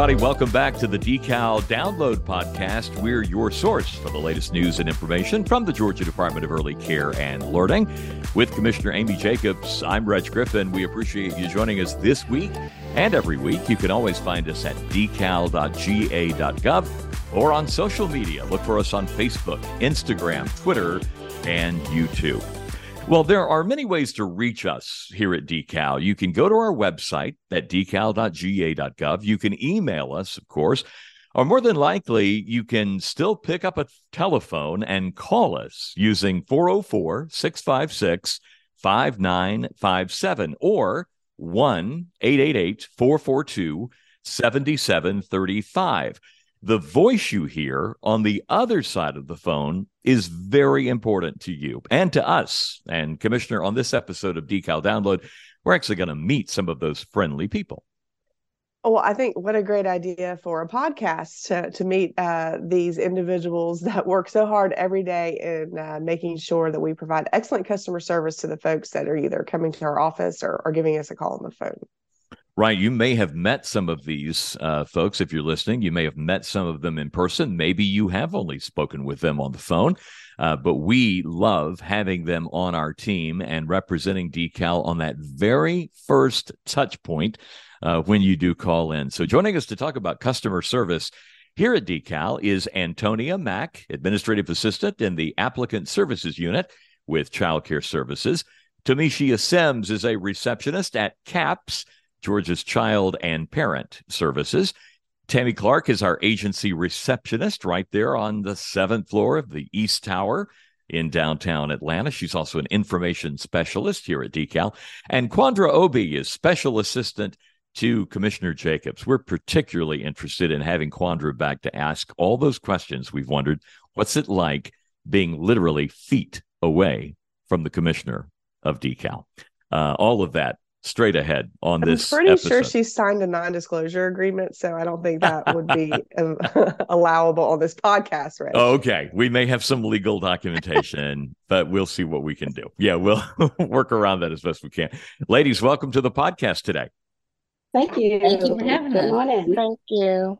everybody. Welcome back to the Decal Download Podcast. We're your source for the latest news and information from the Georgia Department of Early Care and Learning. With Commissioner Amy Jacobs, I'm Reg Griffin. We appreciate you joining us this week and every week. You can always find us at decal.ga.gov or on social media. Look for us on Facebook, Instagram, Twitter, and YouTube. Well, there are many ways to reach us here at Decal. You can go to our website at decal.ga.gov. You can email us, of course, or more than likely, you can still pick up a telephone and call us using 404 656 5957 or 1 888 442 7735 the voice you hear on the other side of the phone is very important to you and to us. And, Commissioner, on this episode of Decal Download, we're actually going to meet some of those friendly people. Well, I think what a great idea for a podcast to, to meet uh, these individuals that work so hard every day in uh, making sure that we provide excellent customer service to the folks that are either coming to our office or, or giving us a call on the phone. Right. You may have met some of these uh, folks if you're listening. You may have met some of them in person. Maybe you have only spoken with them on the phone. Uh, but we love having them on our team and representing Decal on that very first touch point uh, when you do call in. So, joining us to talk about customer service here at Decal is Antonia Mack, Administrative Assistant in the Applicant Services Unit with Child Care Services. Tamisha Sims is a receptionist at CAPS Georgia's Child and Parent Services. Tammy Clark is our agency receptionist right there on the seventh floor of the East Tower in downtown Atlanta. She's also an information specialist here at Decal. And Quandra Obi is special assistant to Commissioner Jacobs. We're particularly interested in having Quandra back to ask all those questions we've wondered. What's it like being literally feet away from the commissioner of Decal? Uh, all of that straight ahead on I'm this. I'm pretty episode. sure she signed a non-disclosure agreement, so I don't think that would be allowable on this podcast. Right? Okay, we may have some legal documentation, but we'll see what we can do. Yeah, we'll work around that as best we can. Ladies, welcome to the podcast today. Thank you. Thank you for having Good us. morning. Thank you.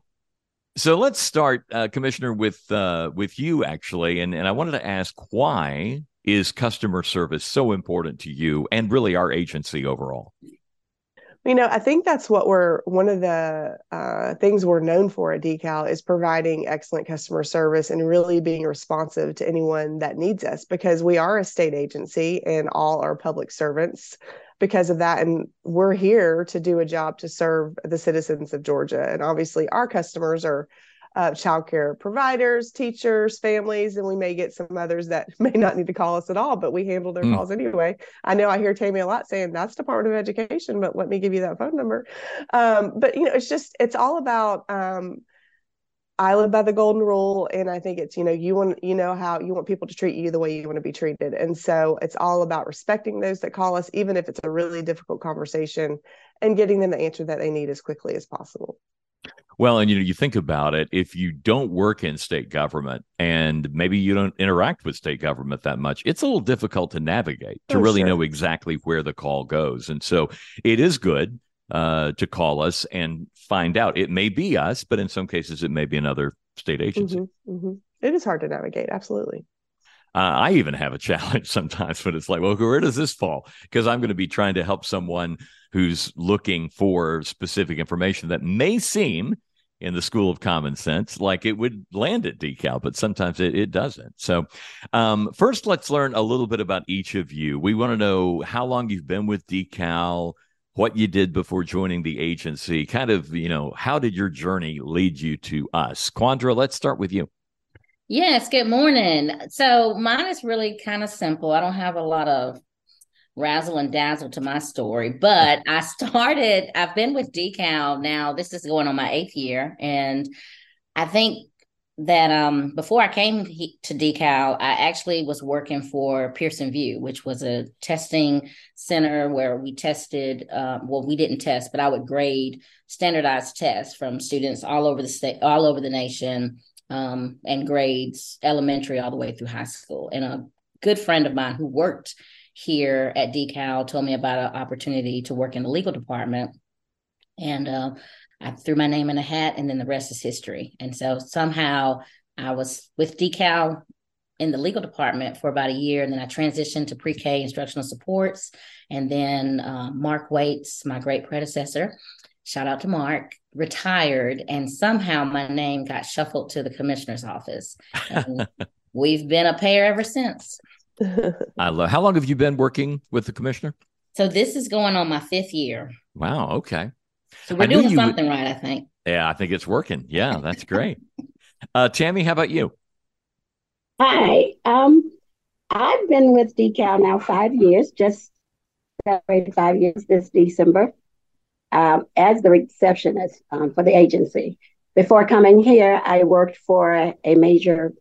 So let's start, uh, Commissioner, with uh, with you actually, and and I wanted to ask why is customer service so important to you and really our agency overall? You know, I think that's what we're one of the uh, things we're known for at Decal is providing excellent customer service and really being responsive to anyone that needs us because we are a state agency and all are public servants because of that. And we're here to do a job to serve the citizens of Georgia. And obviously, our customers are uh, childcare providers, teachers, families, and we may get some others that may not need to call us at all, but we handle their mm. calls anyway. I know I hear Tammy a lot saying that's Department of Education, but let me give you that phone number. Um, but you know, it's just it's all about. Um, I live by the golden rule, and I think it's you know you want you know how you want people to treat you the way you want to be treated, and so it's all about respecting those that call us, even if it's a really difficult conversation, and getting them the answer that they need as quickly as possible. Well, and you know, you think about it, if you don't work in state government and maybe you don't interact with state government that much, it's a little difficult to navigate to oh, really sure. know exactly where the call goes. And so it is good uh, to call us and find out. It may be us, but in some cases, it may be another state agency. Mm-hmm, mm-hmm. It is hard to navigate. Absolutely. Uh, I even have a challenge sometimes, but it's like, well, where does this fall? Because I'm going to be trying to help someone who's looking for specific information that may seem in the school of common sense like it would land at decal but sometimes it, it doesn't. So um, first let's learn a little bit about each of you. We want to know how long you've been with decal what you did before joining the agency kind of you know how did your journey lead you to us? Quandra let's start with you. Yes good morning. So mine is really kind of simple. I don't have a lot of razzle and dazzle to my story. But I started, I've been with Decal now. This is going on my eighth year. And I think that um, before I came to Decal, I actually was working for Pearson VUE, which was a testing center where we tested. Uh, well, we didn't test, but I would grade standardized tests from students all over the state, all over the nation, um, and grades elementary all the way through high school. And a good friend of mine who worked here at Decal told me about an opportunity to work in the legal department. And uh, I threw my name in a hat, and then the rest is history. And so somehow I was with Decal in the legal department for about a year, and then I transitioned to pre-K instructional supports. And then uh, Mark Waits, my great predecessor, shout out to Mark, retired, and somehow my name got shuffled to the commissioner's office. we've been a pair ever since. I love. How long have you been working with the commissioner? So this is going on my fifth year. Wow. Okay. So we're doing something right, I think. Yeah, I think it's working. Yeah, that's great. uh, Tammy, how about you? Hi. Um, I've been with Decal now five years, just celebrated five years this December um, as the receptionist um, for the agency. Before coming here, I worked for a, a major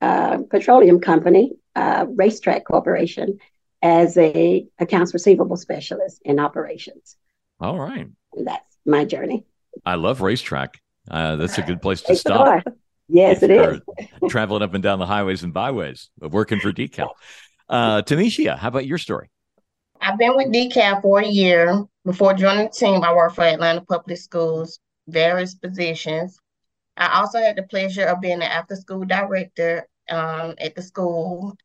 uh, petroleum company, uh, RaceTrac Corporation, as a accounts receivable specialist in operations. All right. And that's my journey. I love RaceTrac. Uh, that's a good place to stop. Yes, it is. traveling up and down the highways and byways of working for Decal. Uh, Tamisha, how about your story? I've been with Decal for a year. Before joining the team, I worked for Atlanta Public Schools, various positions. I also had the pleasure of being an after school director um, at the school,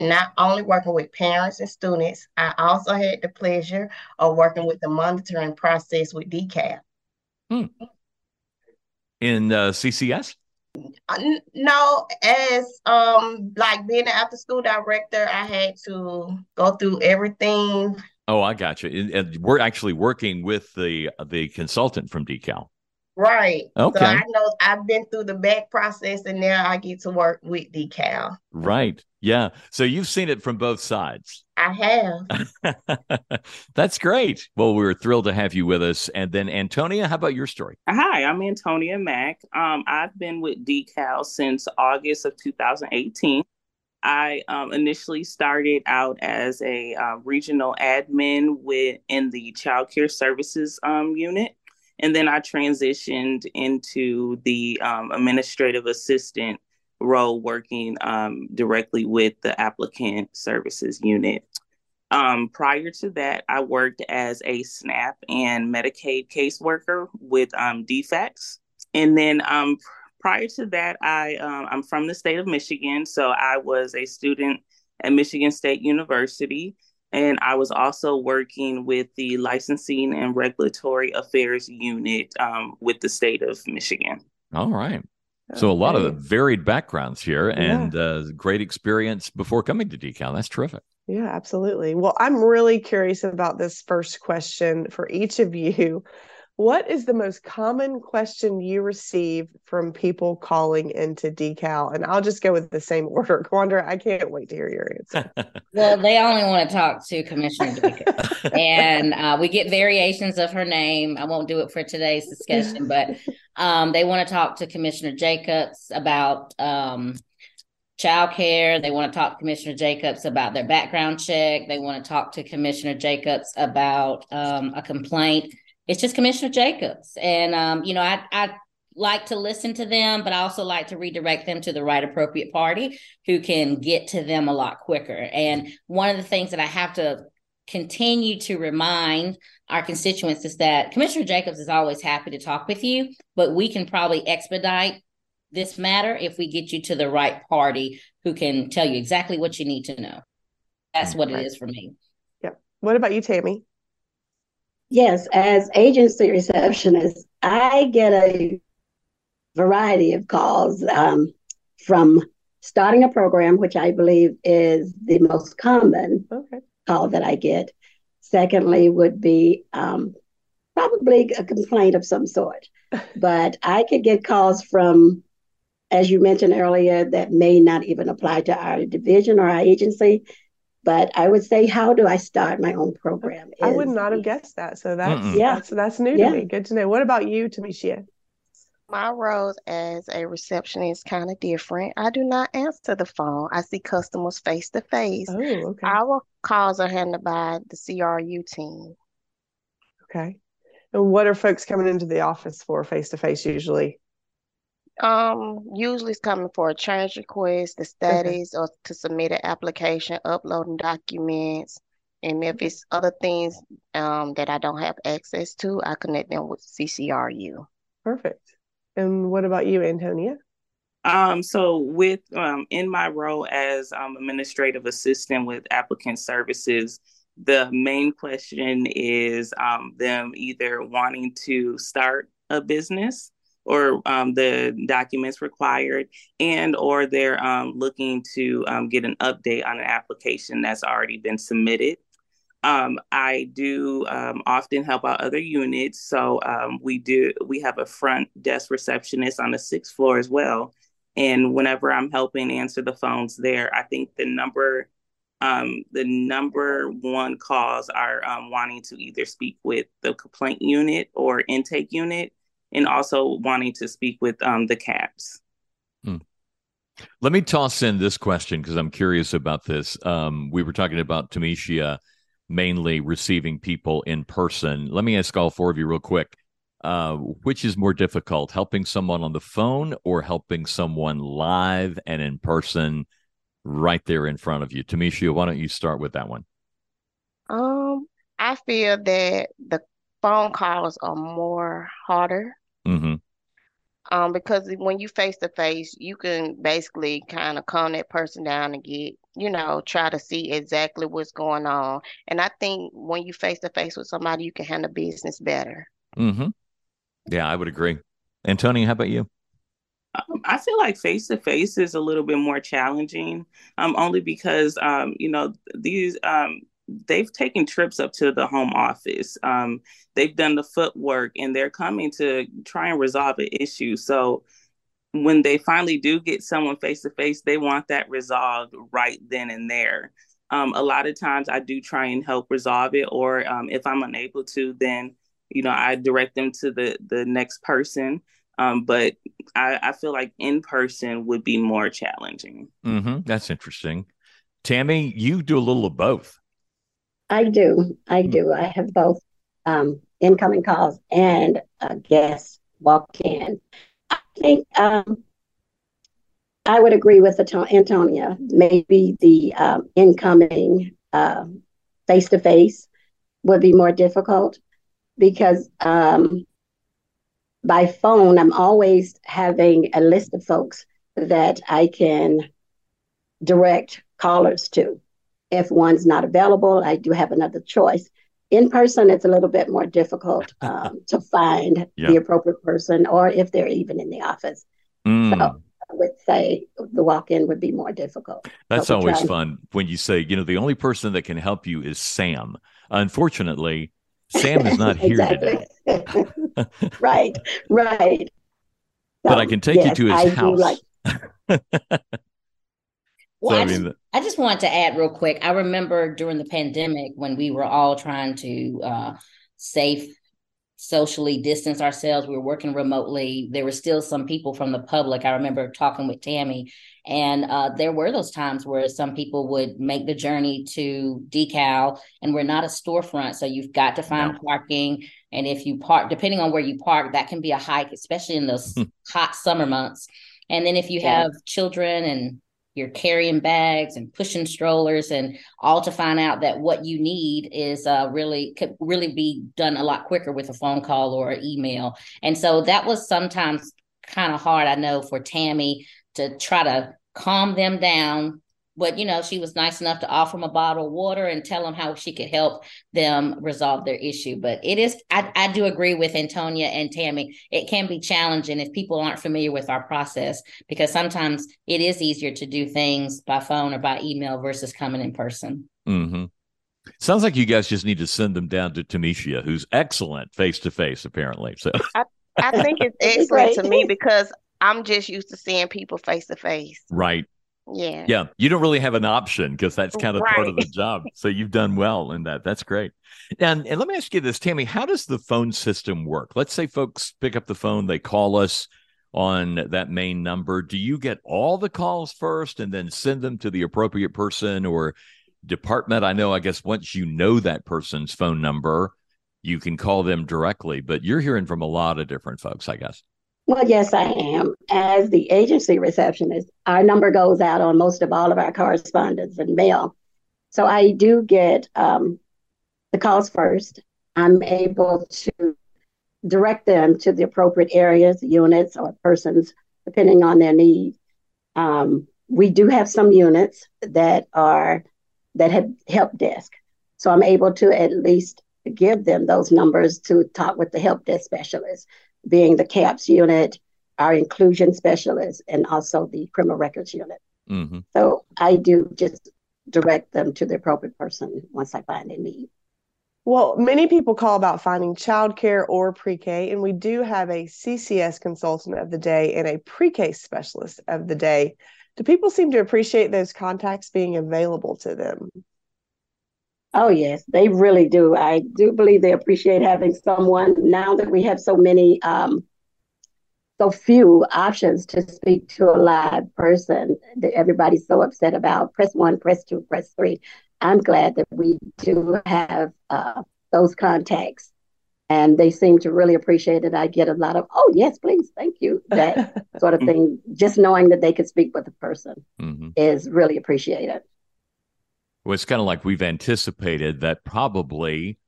not only working with parents and students, I also had the pleasure of working with the monitoring process with Decal. Hmm. In uh, CCS? Uh, no, as um like being an after school director, I had to go through everything. Oh, I got you. And we're actually working with the the consultant from Decal. Right. Okay. So I know I've been through the back process and now I get to work with Decal. Right. Yeah. So you've seen it from both sides. I have. That's great. Well, we're thrilled to have you with us. And then Antonia, how about your story? Hi, I'm Antonia Mack. Um, I've been with Decal since August of 2018. I um, initially started out as a uh, regional admin with in the child care services um, unit and then I transitioned into the um, administrative assistant role, working um, directly with the applicant services unit. Um, prior to that, I worked as a SNAP and Medicaid caseworker with um, DFACS. And then um, prior to that, I um, I'm from the state of Michigan, so I was a student at Michigan State University and I was also working with the licensing and regulatory affairs unit um, with the state of Michigan. All right. So a lot of varied backgrounds here and yeah. uh, great experience before coming to Decal. That's terrific. Yeah, absolutely. Well, I'm really curious about this first question for each of you. What is the most common question you receive from people calling into decal? And I'll just go with the same order. Quandra, I can't wait to hear your answer. well, they only want to talk to Commissioner Jacobs. and uh, we get variations of her name. I won't do it for today's discussion, but um, they want to talk to Commissioner Jacobs about um, child care. They want to talk to Commissioner Jacobs about their background check. They want to talk to Commissioner Jacobs about um, a complaint it's just Commissioner Jacobs. And um, you know, I I like to listen to them, but I also like to redirect them to the right appropriate party who can get to them a lot quicker. And one of the things that I have to continue to remind our constituents is that Commissioner Jacobs is always happy to talk with you, but we can probably expedite this matter if we get you to the right party who can tell you exactly what you need to know. That's what it is for me. Yep. What about you, Tammy? Yes, as agency receptionist, I get a variety of calls um, from starting a program, which I believe is the most common okay. call that I get. Secondly, would be um, probably a complaint of some sort. but I could get calls from, as you mentioned earlier, that may not even apply to our division or our agency, but I would say, how do I start my own program? I would not have guessed that. So that's Mm-mm. yeah, that's, that's new yeah. to me. Good to know. What about you, Tamisha? My role as a receptionist is kind of different. I do not answer the phone. I see customers face to face. Oh, okay. Our calls are handled by the CRU team. Okay. And what are folks coming into the office for face to face usually? Um, usually it's coming for a change request, the studies, okay. or to submit an application, uploading documents, And if it's other things um, that I don't have access to, I connect them with CCRU. Perfect. And what about you, Antonia? Um, so with um, in my role as um, administrative assistant with applicant services, the main question is um, them either wanting to start a business or um, the documents required and or they're um, looking to um, get an update on an application that's already been submitted. Um, i do um, often help out other units. So um, we do we have a front desk receptionist on the sixth floor as well. And whenever i'm helping answer the phones there i think the number the number one calls are wanting to either speak with the complaint unit or intake unit and also wanting to speak with um, the CAPS. Hmm. Let me toss in this question because I'm curious about this. Um, we were talking about Tamisha mainly receiving people in person. Let me ask all four of you real quick. Uh, which is more difficult, helping someone on the phone or helping someone live and in person right there in front of you? Tamisha, why don't you start with that one? Um, I feel that the phone calls are more harder. Mm-hmm. Um, because when you face to face, you can basically kind of calm that person down and get, you know, try to see exactly what's going on. And I think when you face to face with somebody, you can handle business better. Mm-hmm. Yeah, I would agree. Antonio, how about you? Um, I feel like face to face is a little bit more challenging, um, only because um, you know these um, they've taken trips up to the home office. Um, they've done the footwork and they're coming to try and resolve an issue. So when they finally do get someone face to face, they want that resolved right then and there. Um, a lot of times I do try and help resolve it, or um, if I'm unable to, then you know I direct them to the the next person. Um, but I, I, feel like in person would be more challenging. Mm-hmm. That's interesting. Tammy, you do a little of both. I do. I hmm. do. I have both um, incoming calls and a guest walk in. I think um, I would agree with Antonia. Maybe the um, incoming face to face would be more difficult because um, by phone, I'm always having a list of folks that I can direct callers to. If one's not available, I do have another choice. In person, it's a little bit more difficult um, to find the appropriate person, or if they're even in the office. Mm. So I would say the walk-in would be more difficult. That's always fun when you say, you know, the only person that can help you is Sam. Unfortunately, Sam is not here today. right, right. but I can take yes, you to his I house. Like... Well, so, I, just, I just wanted to add real quick. I remember during the pandemic when we were all trying to uh, safe socially distance ourselves. We were working remotely. There were still some people from the public. I remember talking with Tammy, and uh, there were those times where some people would make the journey to decal, and we're not a storefront, so you've got to find no. parking. And if you park, depending on where you park, that can be a hike, especially in those hot summer months. And then if you yeah. have children and you're carrying bags and pushing strollers and all to find out that what you need is uh, really could really be done a lot quicker with a phone call or email. And so that was sometimes kind of hard i know for tammy to try to calm them down but you know she was nice enough to offer them a bottle of water and tell them how she could help them resolve their issue. But it is i, I do agree with antonia and tammy. It can be challenging if people aren't familiar with our process because sometimes it is easier to do things by phone or by email versus coming in person. Mm-hmm. sounds like you guys just need to send them down to tamisha who's excellent face to face apparently so. I, I think it's excellent to me because i'm just used to seeing people face to face right yeah. Yeah. You don't really have an option because that's kind of right. part of the job. So you've done well in that. That's great. And, and let me ask you this, Tammy, how does the phone system work? Let's say folks pick up the phone, they call us on that main number. Do you get all the calls first and then send them to the appropriate person or department? I know, I guess once you know that person's phone number, you can call them directly, but you're hearing from a lot of different folks, I guess. Well, yes, I am. As the agency receptionist, our number goes out on most of all of our correspondence and mail. So I do get um, the calls first. I'm able to direct them to the appropriate areas, units, or persons, depending on their need. Um, we do have some units that are that have help desk, so I'm able to at least give them those numbers to talk with the help desk specialist, being the CAPS unit, our inclusion specialist, and also the criminal records unit. Mm-hmm. So I do just direct them to the appropriate person once I find a need. Well, many people call about finding childcare or pre K, and we do have a CCS consultant of the day and a pre K specialist of the day. Do people seem to appreciate those contacts being available to them? Oh, yes, they really do. I do believe they appreciate having someone now that we have so many, um, so few options to speak to a live person that everybody's so upset about. Press one, press two, press three. I'm glad that we do have uh, those contacts. And they seem to really appreciate it. I get a lot of, oh, yes, please, thank you, that sort of thing. Just knowing that they could speak with a person mm-hmm. is really appreciated. Well, it's kind of like we've anticipated that probably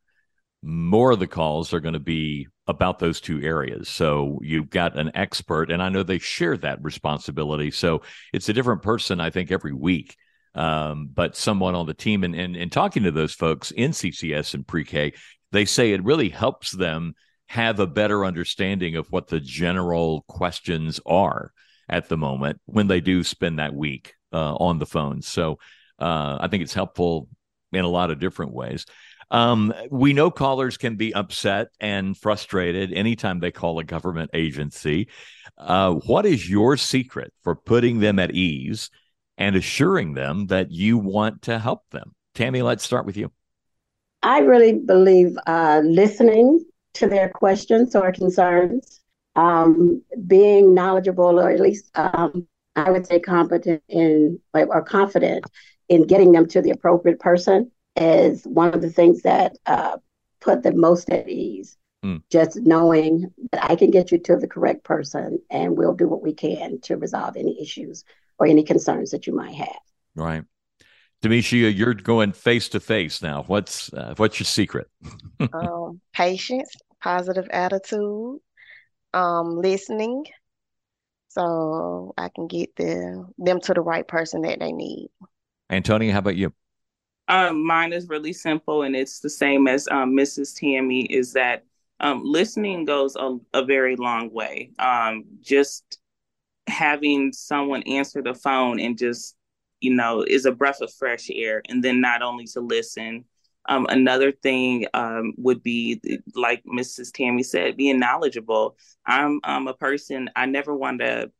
more of the calls are going to be about those two areas. So you've got an expert, and I know they share that responsibility. So it's a different person, I think, every week um, but someone on the team and, and and talking to those folks in CCS and pre-K, they say it really helps them have a better understanding of what the general questions are at the moment when they do spend that week uh, on the phone. So uh, I think it's helpful in a lot of different ways. Um, we know callers can be upset and frustrated anytime they call a government agency. Uh, what is your secret for putting them at ease and assuring them that you want to help them. Tammy, let's start with you. I really believe uh, listening to their questions or concerns, um, being knowledgeable, or at least um, I would say competent in or confident in getting them to the appropriate person is one of the things that uh, put them most at ease. Mm. Just knowing that I can get you to the correct person and we'll do what we can to resolve any issues or any concerns that you might have. Right. Demetria, you're going face to face now. What's uh, what's your secret? um, patience, positive attitude, um, listening, so I can get the them to the right person that they need. Antonia, how about you? Um, mine is really simple, and it's the same as um, Mrs. Tammy. Is that um, listening goes a, a very long way. Um, just having someone answer the phone and just you know is a breath of fresh air and then not only to listen um, another thing um, would be like mrs tammy said being knowledgeable i'm, I'm a person i never want to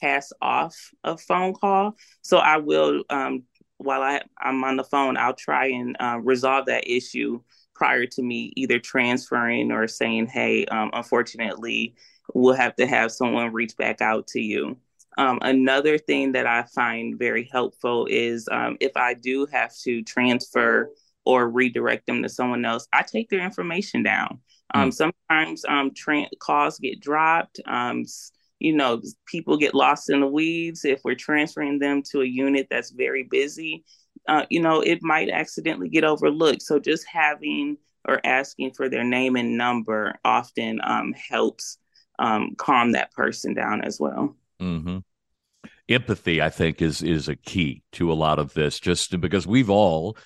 pass off a phone call so i will um, while I, i'm on the phone i'll try and uh, resolve that issue prior to me either transferring or saying hey um, unfortunately we'll have to have someone reach back out to you. Um, another thing that I find very helpful is um, if I do have to transfer or redirect them to someone else, I take their information down. Um, mm. Sometimes um, tra- calls get dropped. You know, people get lost in the weeds. If we're transferring them to a unit that's very busy, uh, you know, it might accidentally get overlooked. So just having or asking for their name and number often um, helps um, calm that person down as well. Mm-hmm. Empathy, I think, is is a key to a lot of this. Just because we've all,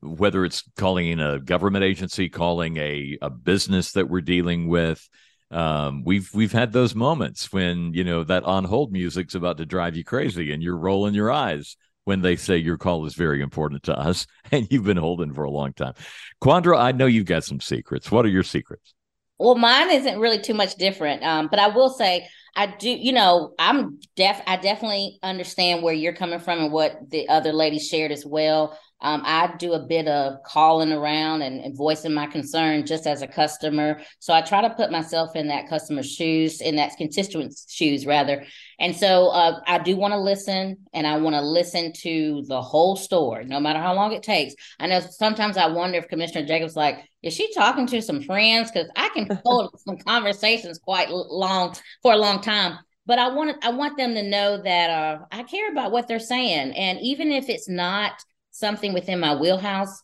whether it's calling a government agency, calling a a business that we're dealing with, um, we've we've had those moments when you know that on hold music's about to drive you crazy, and you're rolling your eyes when they say your call is very important to us, and you've been holding for a long time. Quandra, I know you've got some secrets. What are your secrets? Well, mine isn't really too much different. Um, but I will say I do, you know, I'm def I definitely understand where you're coming from and what the other lady shared as well. Um, I do a bit of calling around and, and, voicing my concern just as a customer. So I try to put myself in that customer's shoes, in that constituent's shoes, rather. And so uh, I do want to listen and I want to listen to the whole story, no matter how long it takes. I know sometimes I wonder if Commissioner Jacobs, like, is she talking to some friends? Because I can hold some conversations quite long for a long time but I want I want them to know that uh, I care about what they're saying, and even if it's not something within my wheelhouse,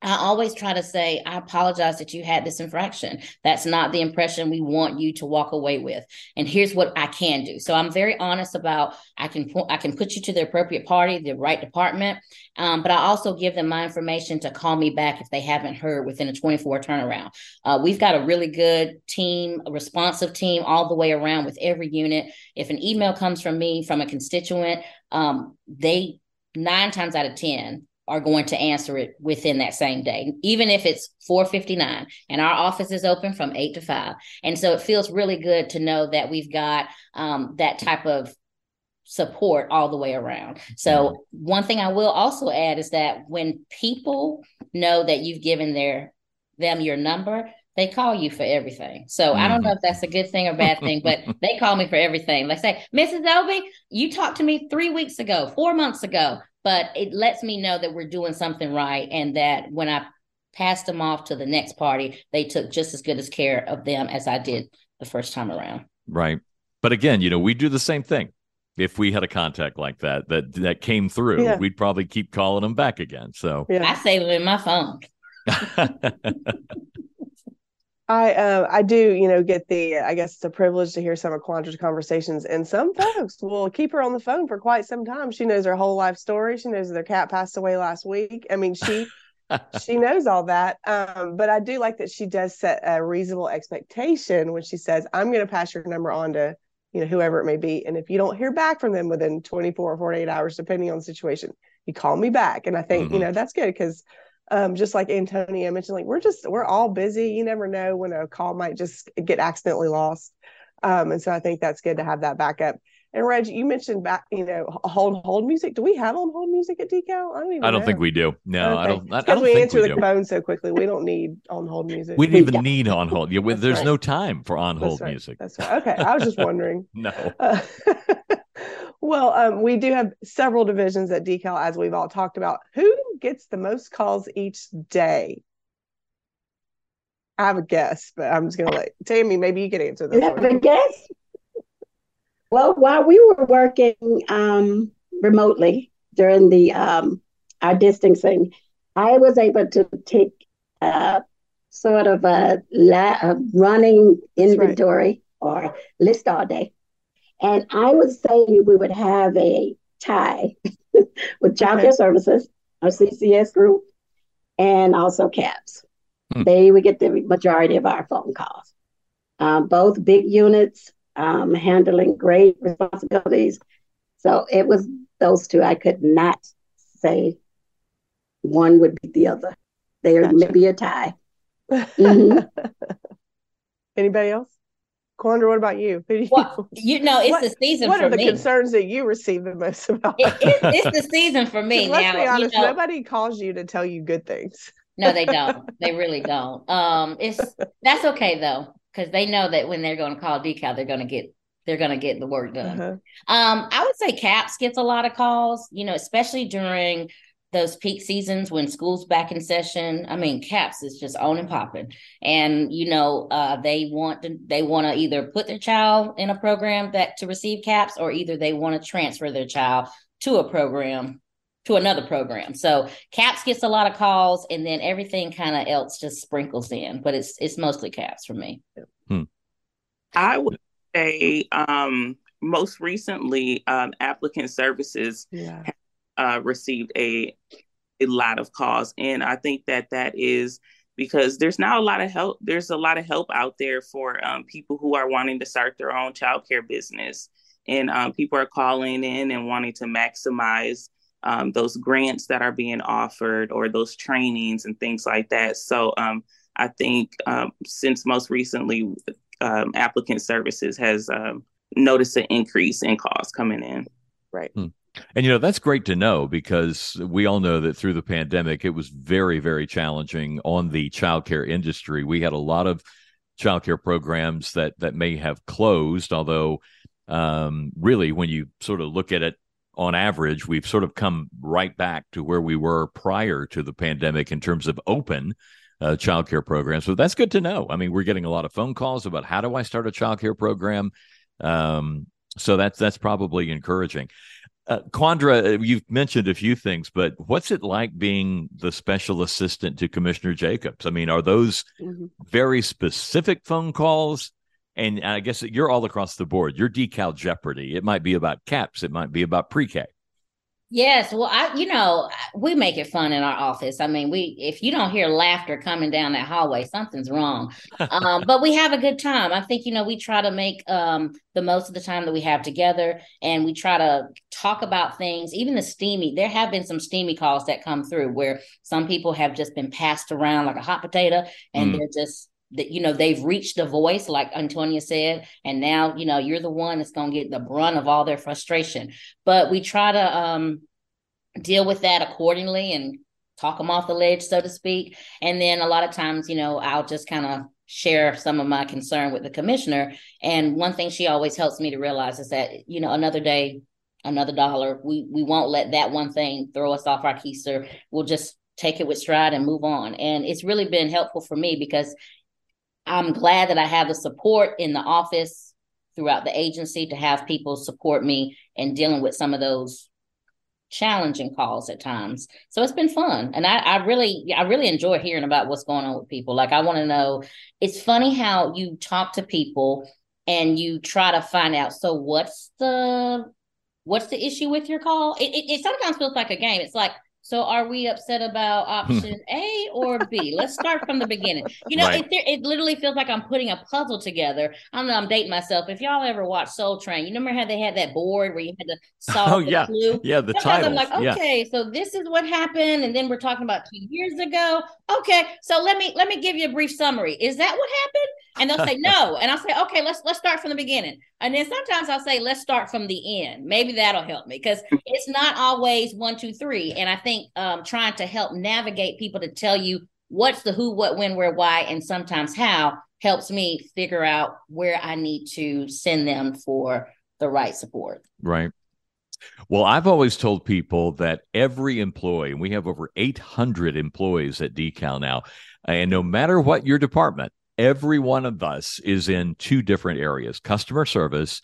I always try to say, I apologize that you had this infraction. That's not the impression we want you to walk away with. And here's what I can do. So I'm very honest about I can I can put you to the appropriate party, the right department. Um, but I also give them my information to call me back if they haven't heard within a 24 turnaround. Uh, we've got a really good team, a responsive team all the way around with every unit. If an email comes from me from a constituent, um, they nine times out of 10 are going to answer it within that same day, even if it's 459 and our office is open from eight to five. And so it feels really good to know that we've got um, that type of support all the way around. So mm-hmm. one thing I will also add is that when people know that you've given their them your number, they call you for everything. So mm. I don't know if that's a good thing or bad thing, but they call me for everything. Like say, Mrs. Obi, you talked to me three weeks ago, four months ago but it lets me know that we're doing something right and that when I passed them off to the next party, they took just as good as care of them as I did the first time around. Right. But again, you know, we do the same thing. If we had a contact like that that that came through, yeah. we'd probably keep calling them back again. So yeah. I save them in my phone. I uh, I do, you know, get the I guess the privilege to hear some of Quandra's conversations, and some folks will keep her on the phone for quite some time. She knows her whole life story. She knows their cat passed away last week. I mean, she she knows all that. Um, but I do like that she does set a reasonable expectation when she says, "I'm going to pass your number on to you know whoever it may be, and if you don't hear back from them within 24 or 48 hours, depending on the situation, you call me back." And I think mm-hmm. you know that's good because um, just like Antonia mentioned, like we're just we're all busy. You never know when a call might just get accidentally lost, um, and so I think that's good to have that backup. And Reg, you mentioned back, you know, hold hold music. Do we have on hold music at Decal? I don't even. I don't know. think we do. No, okay. I don't. Because don't we answer we the do. phone so quickly, we don't need on hold music. We didn't even yeah. need on hold. Yeah, there's right. no time for on hold right. music. That's right. Okay, I was just wondering. no. Uh, well, um, we do have several divisions at Decal, as we've all talked about. Who gets the most calls each day? I have a guess, but I'm just going to let Tammy. Maybe you can answer this. You have a guess? Well, while we were working um, remotely during the um, our distancing, I was able to take uh, sort of a, la- a running inventory right. or list all day and I would say we would have a tie with Child Care Services, our CCS group, and also CAPS. Hmm. They would get the majority of our phone calls. Um, both big units um, handling great responsibilities. So it was those two. I could not say one would be the other. There gotcha. may be a tie. Mm-hmm. Anybody else? Quandra, what about you? you, well, you know, it's what, the season. What are the me. concerns that you receive the most about? It, it, it's the season for me. Let's now, be honest. You know, nobody calls you to tell you good things. no, they don't. they really don't. Um, it's that's okay though, because they know that when they're going to call decal, they're going to get they're going to get the work done. Uh-huh. Um, I would say CAPS gets a lot of calls. You know, especially during those peak seasons when school's back in session. I mean caps is just on and popping. And you know uh, they want to they want to either put their child in a program that to receive caps or either they want to transfer their child to a program to another program. So caps gets a lot of calls and then everything kind of else just sprinkles in but it's it's mostly caps for me. Hmm. i would say um most recently um applicant services yeah uh, received a a lot of calls, and I think that that is because there's now a lot of help. There's a lot of help out there for um, people who are wanting to start their own childcare business, and um, people are calling in and wanting to maximize um, those grants that are being offered or those trainings and things like that. So um, I think um, since most recently, um, applicant services has noticed an increase in calls coming in. Right. Hmm. And you know, that's great to know because we all know that through the pandemic, it was very, very challenging on the childcare industry. We had a lot of childcare programs that that may have closed, although um, really, when you sort of look at it on average, we've sort of come right back to where we were prior to the pandemic in terms of open uh, childcare programs. So that's good to know. I mean, we're getting a lot of phone calls about how do I start a childcare program. Um, so that's that's probably encouraging. Uh, Quandra, uh, you've mentioned a few things, but what's it like being the special assistant to Commissioner Jacobs? I mean, are those mm-hmm. very specific phone calls? And I guess you're all across the board. You're decal Jeopardy. It might be about caps. It might be about pre-K. Yes, well, I you know we make it fun in our office. I mean, we if you don't hear laughter coming down that hallway, something's wrong. um, but we have a good time. I think you know we try to make um, the most of the time that we have together, and we try to talk about things. Even the steamy, there have been some steamy calls that come through where some people have just been passed around like a hot potato, and mm. they're just that you know they've reached the voice like antonia said and now you know you're the one that's going to get the brunt of all their frustration but we try to um deal with that accordingly and talk them off the ledge, so to speak. And then a lot of times, you know, I'll just kind of share some of my concern with the commissioner. And one thing she always helps me to realize is that, you know, another day, another dollar. We we won't let that one thing throw us off our keister. We'll just take it with stride and move on. And it's really been helpful for me because I'm glad that I have the support in the office throughout the agency to have people support me in dealing with some of those challenging calls at times. So it's been fun. And I, I really, I really enjoy hearing about what's going on with people. Like I want to know, it's funny how you talk to people and you try to find out, so what's the, what's the issue with your call? It, it, it sometimes feels like a game. It's like, so are we upset about hmm. option A or B? Let's start from the beginning. You know, right. it, it literally feels like I'm putting a puzzle together. I don't know, I'm dating myself. If y'all ever watched Soul Train, you remember how they had that board where you had to solve oh, yeah. clue? Yeah, the title. I'm like, okay, yeah. so this is what happened. And then we're talking about two years ago. Okay, so let me let me give you a brief summary. Is that what happened? And they'll say no. And I'll say, okay, let's let's start from the beginning. And then sometimes I'll say, let's start from the end. Maybe that'll help me because it's not always one, two, three. And I think um, trying to help navigate people to tell you what's the who, what, when, where, why, and sometimes how helps me figure out where I need to send them for the right support. Right. Well, I've always told people that every employee, and we have over 800 employees at Decal now, and no matter what your department, every one of us is in two different areas customer service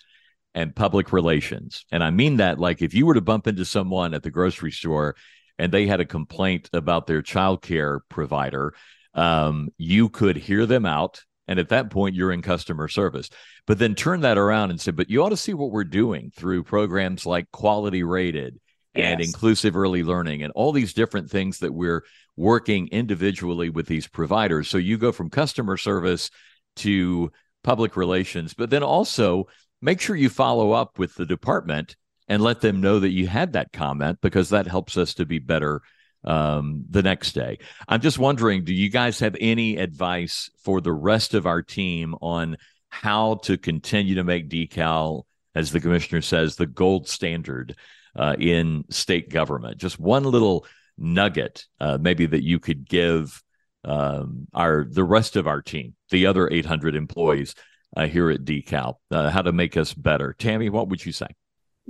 and public relations. And I mean that like if you were to bump into someone at the grocery store and they had a complaint about their child care provider, um, you could hear them out. And at that point, you're in customer service. But then turn that around and say, but you ought to see what we're doing through programs like Quality Rated and inclusive early learning and all these different things that we're working individually with these providers. So you go from customer service to public relations, but then also make sure you follow up with the department and let them know that you had that comment because that helps us to be better um, the next day. I'm just wondering, do you guys have any advice for the rest of our team on how to continue to make decal, as the commissioner says, the gold standard uh, in state government? Just one little nugget, uh, maybe that you could give um, our the rest of our team, the other 800 employees uh, here at Decal, uh, how to make us better. Tammy, what would you say?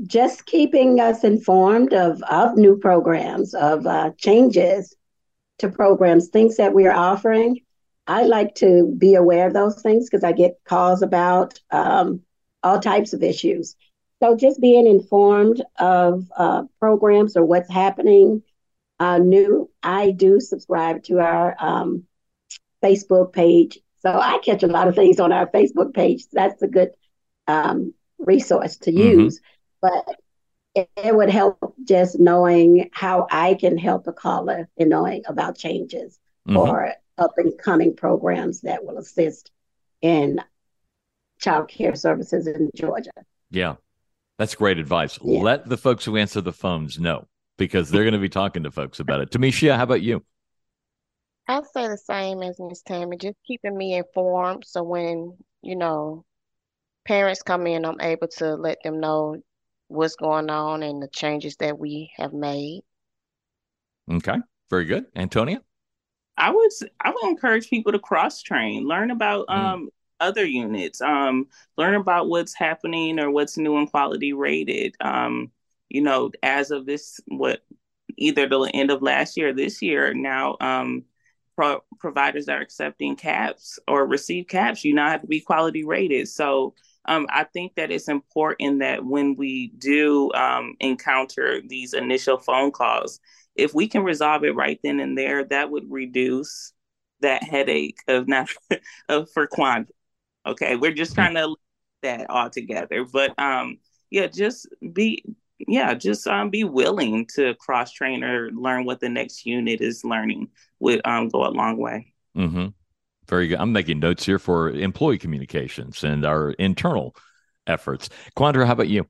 Just keeping us informed of of new programs, of uh, changes to programs, things that we are offering. I like to be aware of those things because I get calls about um, all types of issues. So just being informed of uh, programs or what's happening uh, new. I do subscribe to our um, Facebook page. So I catch a lot of things on our Facebook page. That's a good um, resource to mm-hmm. use. But it, it, would help just knowing how I can help a caller in knowing about changes mm-hmm. or up and coming programs that will assist in child care services in Georgia. Yeah, that's great advice. Yeah. Let the folks who answer the phones know because they're going to be talking to folks about it. Tamisha, how about you? I'd say the same as Miss Tammy, just keeping me informed. So when, you know, parents come in, I'm able to let them know what's going on and the changes that we have made. Okay, very good. Antonia? I would I would encourage people to cross train, learn about mm. um other units, um, learn about what's happening or what's new and quality rated. Um, you know, as of this, what either the end of last year or this year, now um, pro- providers are accepting caps or receive caps. You now have to be quality rated. So um, I think that it's important that when we do um, encounter these initial phone calls, if we can resolve it right then and there, that would reduce that headache of not of for quant. Okay, we're just trying to that all together, but um, yeah, just be yeah, just um, be willing to cross train or learn what the next unit is learning would um, go a long way. Mm-hmm. Very good. I'm making notes here for employee communications and our internal efforts. Quandra, how about you?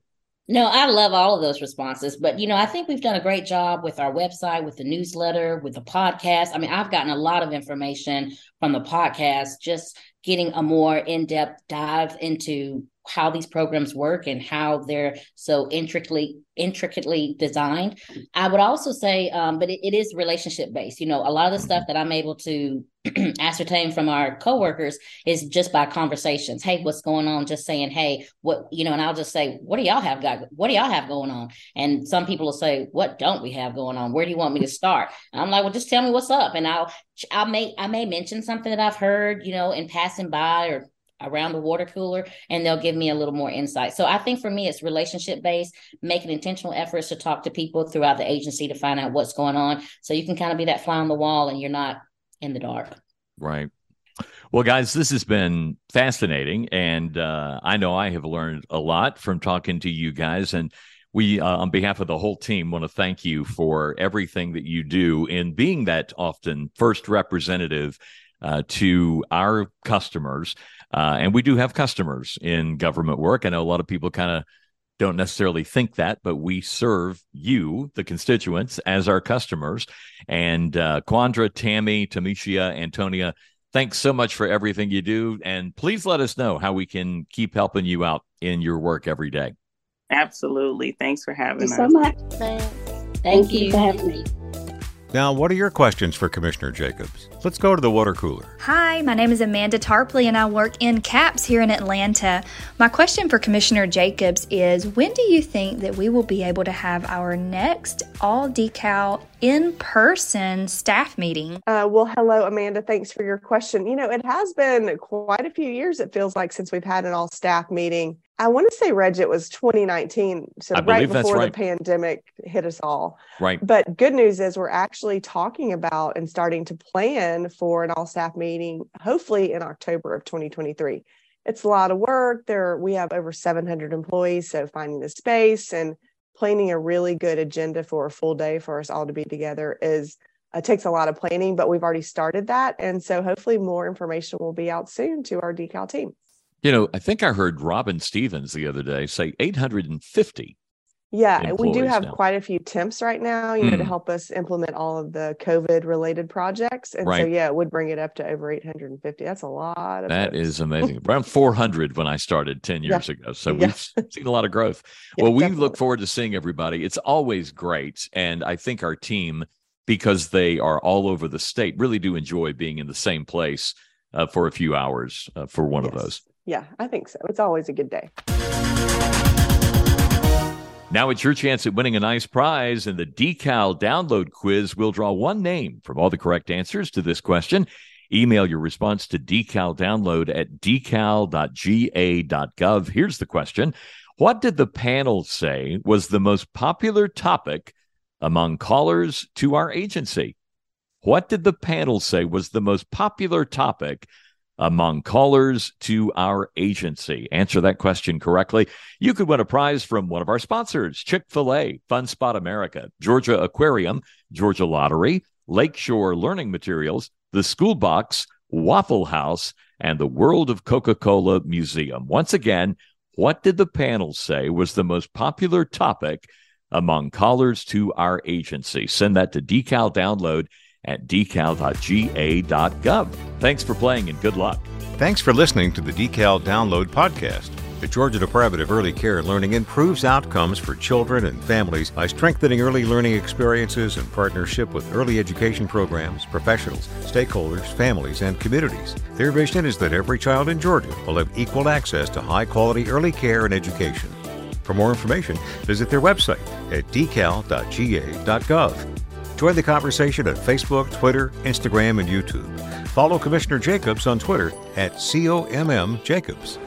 No, I love all of those responses, but you know, I think we've done a great job with our website, with the newsletter, with the podcast. I mean, I've gotten a lot of information from the podcast, just getting a more in-depth dive into how these programs work and how they're so intricately intricately designed. I would also say um, but it, it is relationship based. You know a lot of the stuff that i'm able to ascertain from our coworkers is just by conversations. Hey what's going on? Just saying hey what you know and i'll just say what do y'all have got what do y'all have going on? And some people will say what don't we have going on? Where do you want me to start? And i'm like well just tell me what's up. And i'll i may i may mention something that i've heard you know in passing by or around the water cooler and they'll give me a little more insight. So I think for me, it's relationship based, making intentional efforts to talk to people throughout the agency to find out what's going on. So you can kind of be that fly on the wall and you're not in the dark. Right. Well, guys, this has been fascinating. And uh, I know I have learned a lot from talking to you guys. And we, uh, on behalf of the whole team, want to thank you for everything that you do in being that often first representative uh, to our customers. Uh, and we do have customers in government work. I know a lot of people kind of don't necessarily think that, but we serve you, the constituents, as our customers. And uh, Quandra, Tammy, Tamisha, Antonia, thanks so much for everything you do. And please let us know how we can keep helping you out in your work every day. Absolutely. Thanks for having Thank us. so much. Thanks. Thank, Thank you for having me. Now, what are your questions for Commissioner Jacobs? Let's go to the water cooler. Hi, my name is Amanda Tarpley and I work in CAPS here in Atlanta. My question for Commissioner Jacobs is when do you think that we will be able to have our next all decal in person staff meeting? Uh, well, hello, Amanda. Thanks for your question. You know, it has been quite a few years, it feels like, since we've had an all staff meeting. I want to say, Reg, it was 2019. So, right before right. the pandemic hit us all. Right. But good news is we're actually talking about and starting to plan for an all staff meeting, hopefully in October of 2023. It's a lot of work. There, we have over 700 employees. So, finding the space and planning a really good agenda for a full day for us all to be together is uh, takes a lot of planning, but we've already started that. And so hopefully more information will be out soon to our decal team. You know, I think I heard Robin Stevens the other day say 850 yeah, we do have now. quite a few temps right now, you know, to hmm. help us implement all of the COVID related projects. And right. so, yeah, it would bring it up to over 850. That's a lot. Of that is amazing. Around 400 when I started 10 years yeah. ago. So yeah. we've seen a lot of growth. Yeah, well, we definitely. look forward to seeing everybody. It's always great. And I think our team, because they are all over the state, really do enjoy being in the same place uh, for a few hours uh, for one yes. of those. Yeah, I think so. It's always a good day. Now it's your chance at winning a nice prize in the Decal download quiz. We'll draw one name from all the correct answers to this question. Email your response to decal download at decal.ga.gov. Here's the question What did the panel say was the most popular topic among callers to our agency? What did the panel say was the most popular topic among callers to our agency? Answer that question correctly. You could win a prize from one of our sponsors Chick fil A, Fun Spot America, Georgia Aquarium, Georgia Lottery, Lakeshore Learning Materials, the School Box, Waffle House, and the World of Coca Cola Museum. Once again, what did the panel say was the most popular topic among callers to our agency? Send that to decal download at decal.ga.gov. Thanks for playing and good luck. Thanks for listening to the Decal Download Podcast. The Georgia Department of Early Care and Learning improves outcomes for children and families by strengthening early learning experiences in partnership with early education programs, professionals, stakeholders, families, and communities. Their vision is that every child in Georgia will have equal access to high quality early care and education. For more information, visit their website at decal.ga.gov. Join the conversation at Facebook, Twitter, Instagram, and YouTube. Follow Commissioner Jacobs on Twitter at COMM Jacobs.